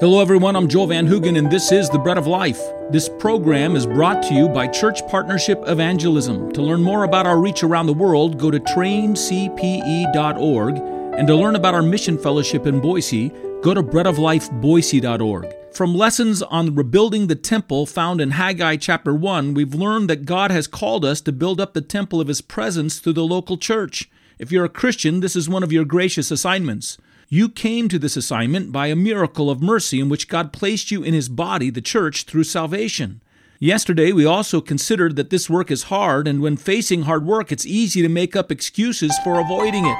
Hello, everyone. I'm Joel Van Hoogen, and this is The Bread of Life. This program is brought to you by Church Partnership Evangelism. To learn more about our reach around the world, go to traincpe.org. And to learn about our mission fellowship in Boise, go to breadoflifeboise.org. From lessons on rebuilding the temple found in Haggai chapter 1, we've learned that God has called us to build up the temple of His presence through the local church. If you're a Christian, this is one of your gracious assignments. You came to this assignment by a miracle of mercy in which God placed you in His body, the church, through salvation. Yesterday, we also considered that this work is hard, and when facing hard work, it's easy to make up excuses for avoiding it.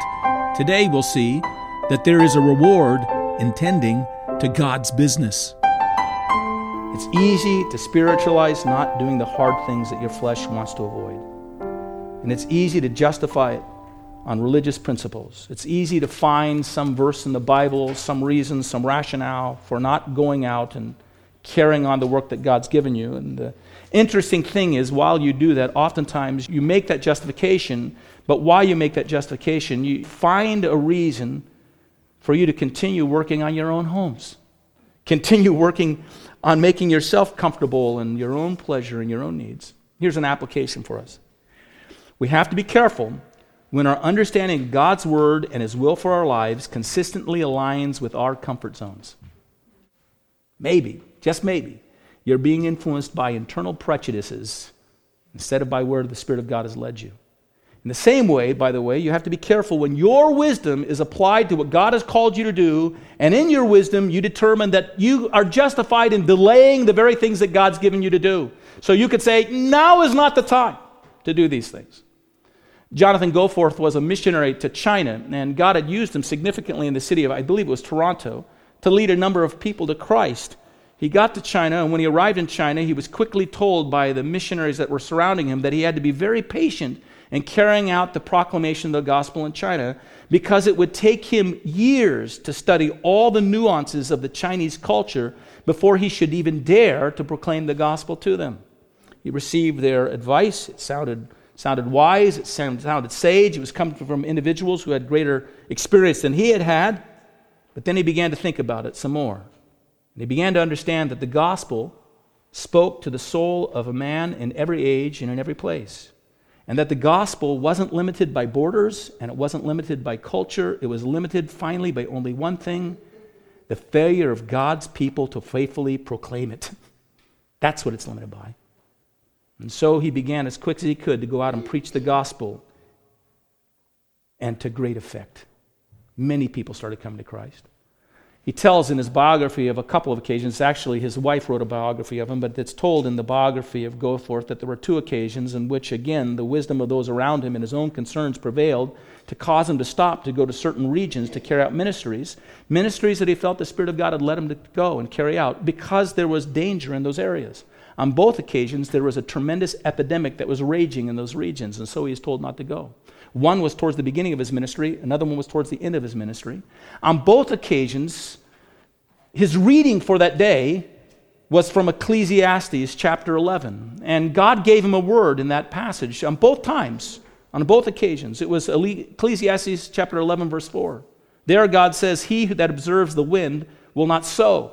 Today, we'll see that there is a reward intending to God's business. It's easy to spiritualize not doing the hard things that your flesh wants to avoid. And it's easy to justify it on religious principles. It's easy to find some verse in the Bible, some reason, some rationale for not going out and carrying on the work that God's given you. And the interesting thing is, while you do that, oftentimes you make that justification, but while you make that justification, you find a reason for you to continue working on your own homes, continue working on making yourself comfortable and your own pleasure and your own needs. Here's an application for us. We have to be careful when our understanding of God's Word and His will for our lives consistently aligns with our comfort zones. Maybe, just maybe, you're being influenced by internal prejudices instead of by where the Spirit of God has led you. In the same way, by the way, you have to be careful when your wisdom is applied to what God has called you to do, and in your wisdom, you determine that you are justified in delaying the very things that God's given you to do. So you could say, now is not the time to do these things. Jonathan Goforth was a missionary to China, and God had used him significantly in the city of, I believe it was Toronto, to lead a number of people to Christ. He got to China, and when he arrived in China, he was quickly told by the missionaries that were surrounding him that he had to be very patient in carrying out the proclamation of the gospel in China because it would take him years to study all the nuances of the Chinese culture before he should even dare to proclaim the gospel to them. He received their advice. It sounded sounded wise, it sounded sage, it was coming from individuals who had greater experience than he had had. But then he began to think about it some more. And he began to understand that the gospel spoke to the soul of a man in every age and in every place. And that the gospel wasn't limited by borders and it wasn't limited by culture. It was limited finally by only one thing the failure of God's people to faithfully proclaim it. That's what it's limited by. And so he began as quick as he could to go out and preach the gospel, and to great effect. Many people started coming to Christ. He tells in his biography of a couple of occasions, actually, his wife wrote a biography of him, but it's told in the biography of Goforth that there were two occasions in which, again, the wisdom of those around him and his own concerns prevailed to cause him to stop to go to certain regions to carry out ministries, ministries that he felt the Spirit of God had led him to go and carry out because there was danger in those areas. On both occasions, there was a tremendous epidemic that was raging in those regions, and so he is told not to go. One was towards the beginning of his ministry, another one was towards the end of his ministry. On both occasions, his reading for that day was from Ecclesiastes chapter 11. And God gave him a word in that passage on both times, on both occasions. It was Ecclesiastes chapter 11, verse 4. There, God says, He that observes the wind will not sow,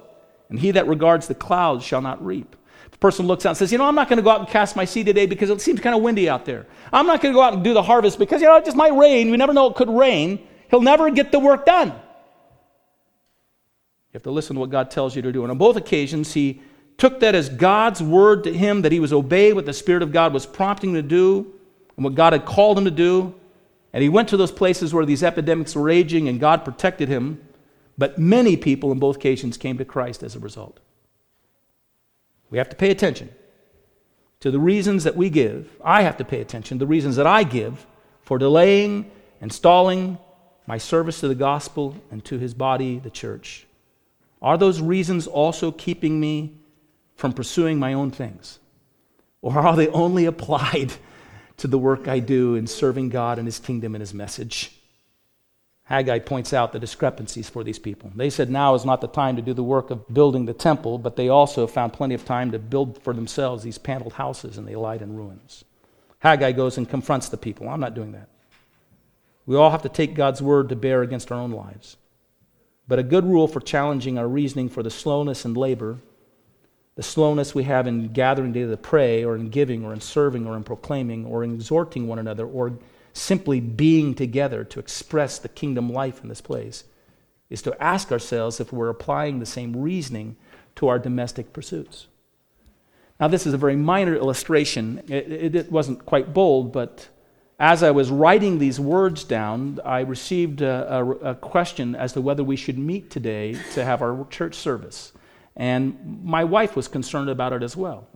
and he that regards the clouds shall not reap person looks out and says, You know, I'm not going to go out and cast my seed today because it seems kind of windy out there. I'm not going to go out and do the harvest because, you know, it just might rain. We never know it could rain. He'll never get the work done. You have to listen to what God tells you to do. And on both occasions, he took that as God's word to him that he was obeying what the Spirit of God was prompting him to do and what God had called him to do. And he went to those places where these epidemics were raging and God protected him. But many people in both occasions came to Christ as a result. We have to pay attention to the reasons that we give. I have to pay attention to the reasons that I give for delaying and stalling my service to the gospel and to his body, the church. Are those reasons also keeping me from pursuing my own things? Or are they only applied to the work I do in serving God and his kingdom and his message? Haggai points out the discrepancies for these people. They said now is not the time to do the work of building the temple, but they also found plenty of time to build for themselves these paneled houses, and they lied in ruins. Haggai goes and confronts the people. I'm not doing that. We all have to take God's word to bear against our own lives. but a good rule for challenging our reasoning for the slowness and labor, the slowness we have in gathering together to pray, or in giving, or in serving, or in proclaiming, or in exhorting one another, or simply being together to express the kingdom life in this place, is to ask ourselves if we're applying the same reasoning to our domestic pursuits. Now, this is a very minor illustration. It, it, it wasn't quite bold, but as I was writing these words down, I received a, a, a, question as to whether we should meet today to have our church service. And my wife was concerned about it as well.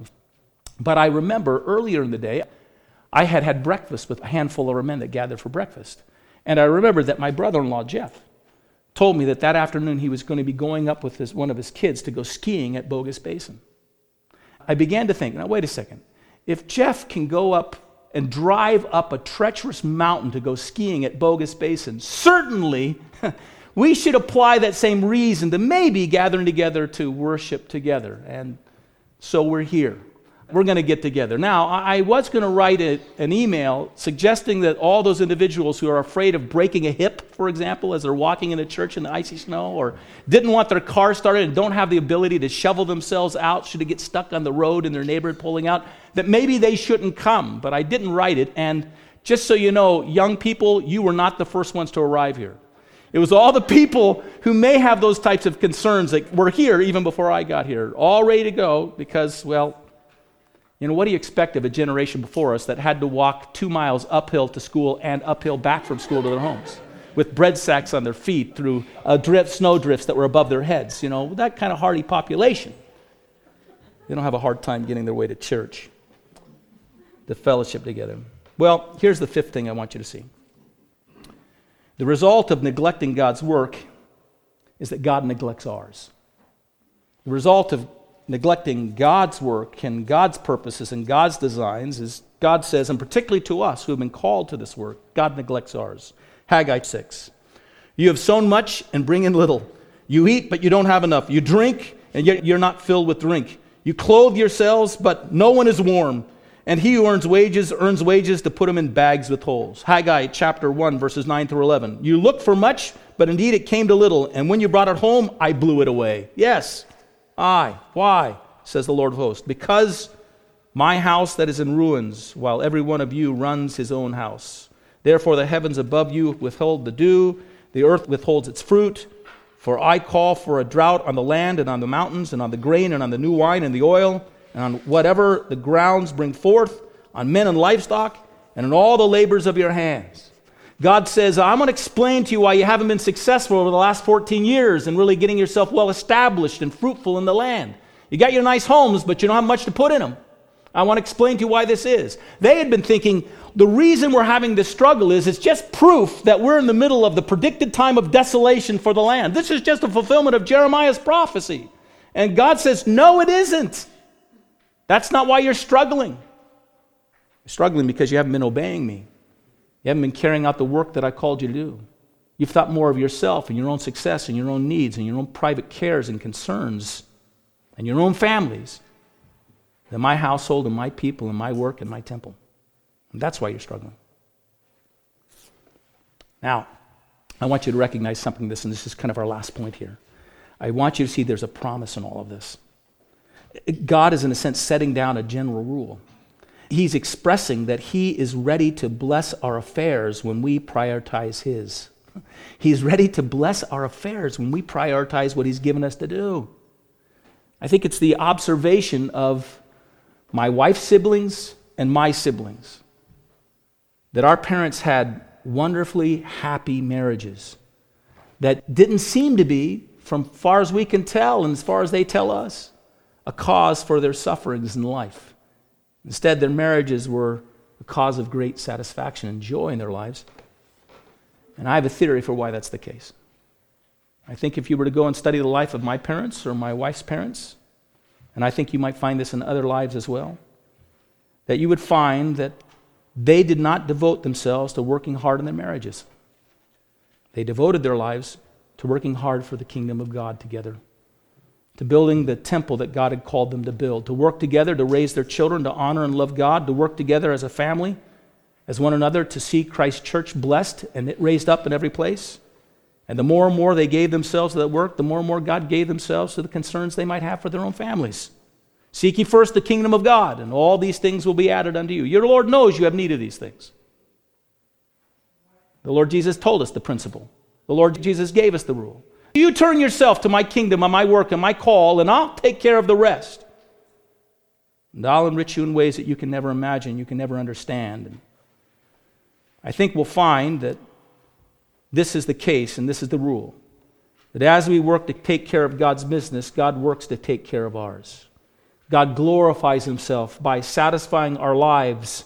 But I remember earlier in the day, I had had breakfast with a handful of our men that gathered for breakfast. And I remember that my brother in law, Jeff, told me that that afternoon he was going to be going up with his, one of his kids to go skiing at Bogus Basin. I began to think, now, wait a second. If Jeff can go up and drive up a treacherous mountain to go skiing at Bogus Basin, certainly we should apply that same reason to maybe gathering together to worship together. And so we're here. We're going to get together. Now, I was going to write a, an email suggesting that all those individuals who are afraid of breaking a hip, for example, as they're walking into church in the icy snow, or didn't want their car started and don't have the ability to shovel themselves out should it get stuck on the road in their neighborhood pulling out, that maybe they shouldn't come. But I didn't write it. And just so you know, young people, you were not the first ones to arrive here. It was all the people who may have those types of concerns that were here even before I got here, all ready to go because, well, you know, what do you expect of a generation before us that had to walk two miles uphill to school and uphill back from school to their homes with bread sacks on their feet through uh, drift, snow drifts that were above their heads? You know, that kind of hardy population. They don't have a hard time getting their way to church, the fellowship together. Well, here's the fifth thing I want you to see. The result of neglecting God's work is that God neglects ours. The result of neglecting God's work and God's purposes and God's designs is God says, and particularly to us who have been called to this work, God neglects ours. Haggai 6. You have sown much and bring in little. You eat, but you don't have enough. You drink, and yet you're not filled with drink. You clothe yourselves, but no one is warm. And he who earns wages earns wages to put them in bags with holes. Haggai chapter 1, verses 9 through 11. You looked for much, but indeed it came to little. And when you brought it home, I blew it away. Yes, I. Why? says the Lord of hosts. Because my house that is in ruins, while every one of you runs his own house. Therefore, the heavens above you withhold the dew, the earth withholds its fruit. For I call for a drought on the land and on the mountains and on the grain and on the new wine and the oil and on whatever the grounds bring forth, on men and livestock, and on all the labors of your hands. God says, I'm going to explain to you why you haven't been successful over the last 14 years and really getting yourself well established and fruitful in the land. You got your nice homes, but you don't have much to put in them. I want to explain to you why this is. They had been thinking the reason we're having this struggle is it's just proof that we're in the middle of the predicted time of desolation for the land. This is just a fulfillment of Jeremiah's prophecy. And God says, No, it isn't. That's not why you're struggling. You're struggling because you haven't been obeying me. You haven't been carrying out the work that I called you to do. You've thought more of yourself and your own success and your own needs and your own private cares and concerns and your own families than my household and my people and my work and my temple. And that's why you're struggling. Now, I want you to recognize something this, and this is kind of our last point here. I want you to see there's a promise in all of this. God is, in a sense, setting down a general rule he's expressing that he is ready to bless our affairs when we prioritize his. He's ready to bless our affairs when we prioritize what he's given us to do. I think it's the observation of my wife's siblings and my siblings that our parents had wonderfully happy marriages that didn't seem to be, from far as we can tell and as far as they tell us, a cause for their sufferings in life. Instead, their marriages were a cause of great satisfaction and joy in their lives. And I have a theory for why that's the case. I think if you were to go and study the life of my parents or my wife's parents, and I think you might find this in other lives as well, that you would find that they did not devote themselves to working hard in their marriages. They devoted their lives to working hard for the kingdom of God together to building the temple that God had called them to build, to work together to raise their children, to honor and love God, to work together as a family, as one another, to see Christ's church blessed and it raised up in every place, And the more and more they gave themselves to that work, the more and more God gave themselves to the concerns they might have for their own families. Seek ye first the kingdom of God, and all these things will be added unto you. Your Lord knows you have need of these things. The Lord Jesus told us the principle. The Lord Jesus gave us the rule. You turn yourself to my kingdom and my work and my call, and I'll take care of the rest. And I'll enrich you in ways that you can never imagine, you can never understand. And I think we'll find that this is the case and this is the rule. That as we work to take care of God's business, God works to take care of ours. God glorifies himself by satisfying our lives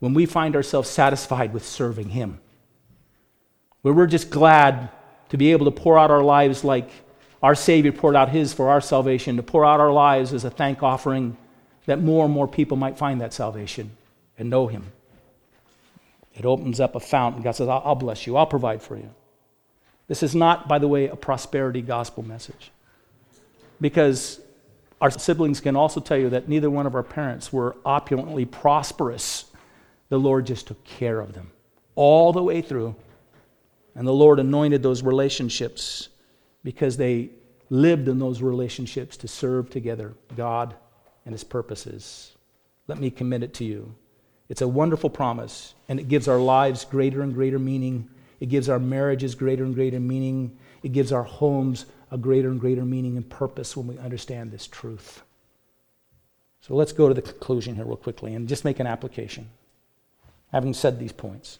when we find ourselves satisfied with serving him where we're just glad to be able to pour out our lives like our Savior poured out His for our salvation, to pour out our lives as a thank offering that more and more people might find that salvation and know Him. It opens up a fountain. God says, I'll bless you, I'll provide for you. This is not, by the way, a prosperity gospel message. Because our siblings can also tell you that neither one of our parents were opulently prosperous. The Lord just took care of them all the way through and the Lord anointed those relationships because they lived in those relationships to serve together God and His purposes. Let me commit it to you. It's a wonderful promise, and it gives our lives greater and greater meaning. It gives our marriages greater and greater meaning. It gives our homes a greater and greater meaning and purpose when we understand this truth. So let's go to the conclusion here, real quickly, and just make an application. Having said these points,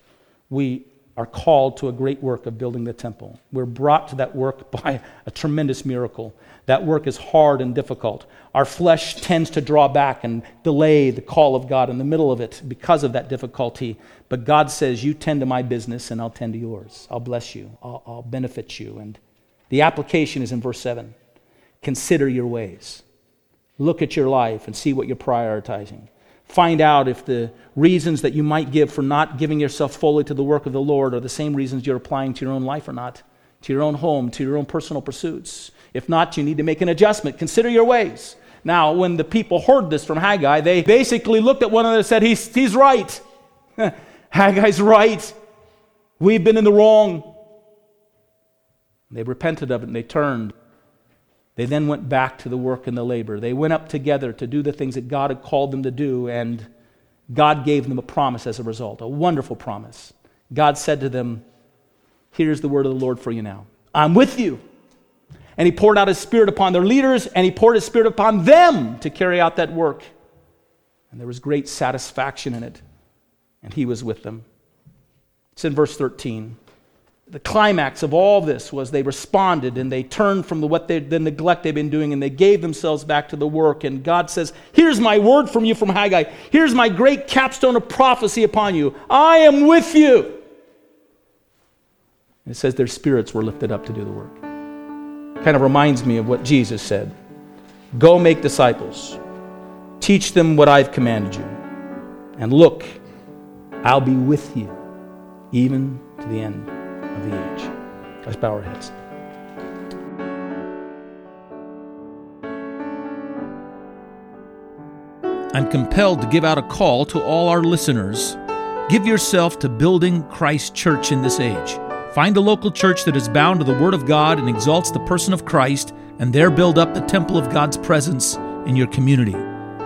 we are called to a great work of building the temple. We're brought to that work by a tremendous miracle. That work is hard and difficult. Our flesh tends to draw back and delay the call of God in the middle of it because of that difficulty. But God says, You tend to my business and I'll tend to yours. I'll bless you, I'll, I'll benefit you. And the application is in verse 7 Consider your ways. Look at your life and see what you're prioritizing. Find out if the reasons that you might give for not giving yourself fully to the work of the Lord are the same reasons you're applying to your own life or not, to your own home, to your own personal pursuits. If not, you need to make an adjustment. Consider your ways. Now, when the people heard this from Haggai, they basically looked at one another and said, He's, he's right. Haggai's right. We've been in the wrong. They repented of it and they turned. They then went back to the work and the labor. They went up together to do the things that God had called them to do, and God gave them a promise as a result, a wonderful promise. God said to them, Here's the word of the Lord for you now I'm with you. And He poured out His Spirit upon their leaders, and He poured His Spirit upon them to carry out that work. And there was great satisfaction in it, and He was with them. It's in verse 13 the climax of all this was they responded and they turned from the, what they, the neglect they've been doing and they gave themselves back to the work. And God says, Here's my word from you from Haggai. Here's my great capstone of prophecy upon you. I am with you. And it says their spirits were lifted up to do the work. Kind of reminds me of what Jesus said Go make disciples, teach them what I've commanded you. And look, I'll be with you even to the end of the age. Let's bow our heads. I'm compelled to give out a call to all our listeners. Give yourself to building Christ Church in this age. Find a local church that is bound to the Word of God and exalts the person of Christ, and there build up the temple of God's presence in your community.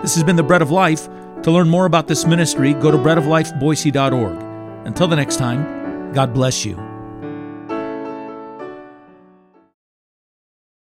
This has been the Bread of Life. To learn more about this ministry, go to breadoflifeboise.org. Until the next time, God bless you.